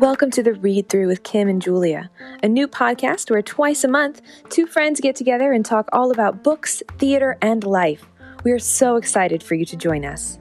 Welcome to the Read Through with Kim and Julia, a new podcast where twice a month, two friends get together and talk all about books, theater, and life. We are so excited for you to join us.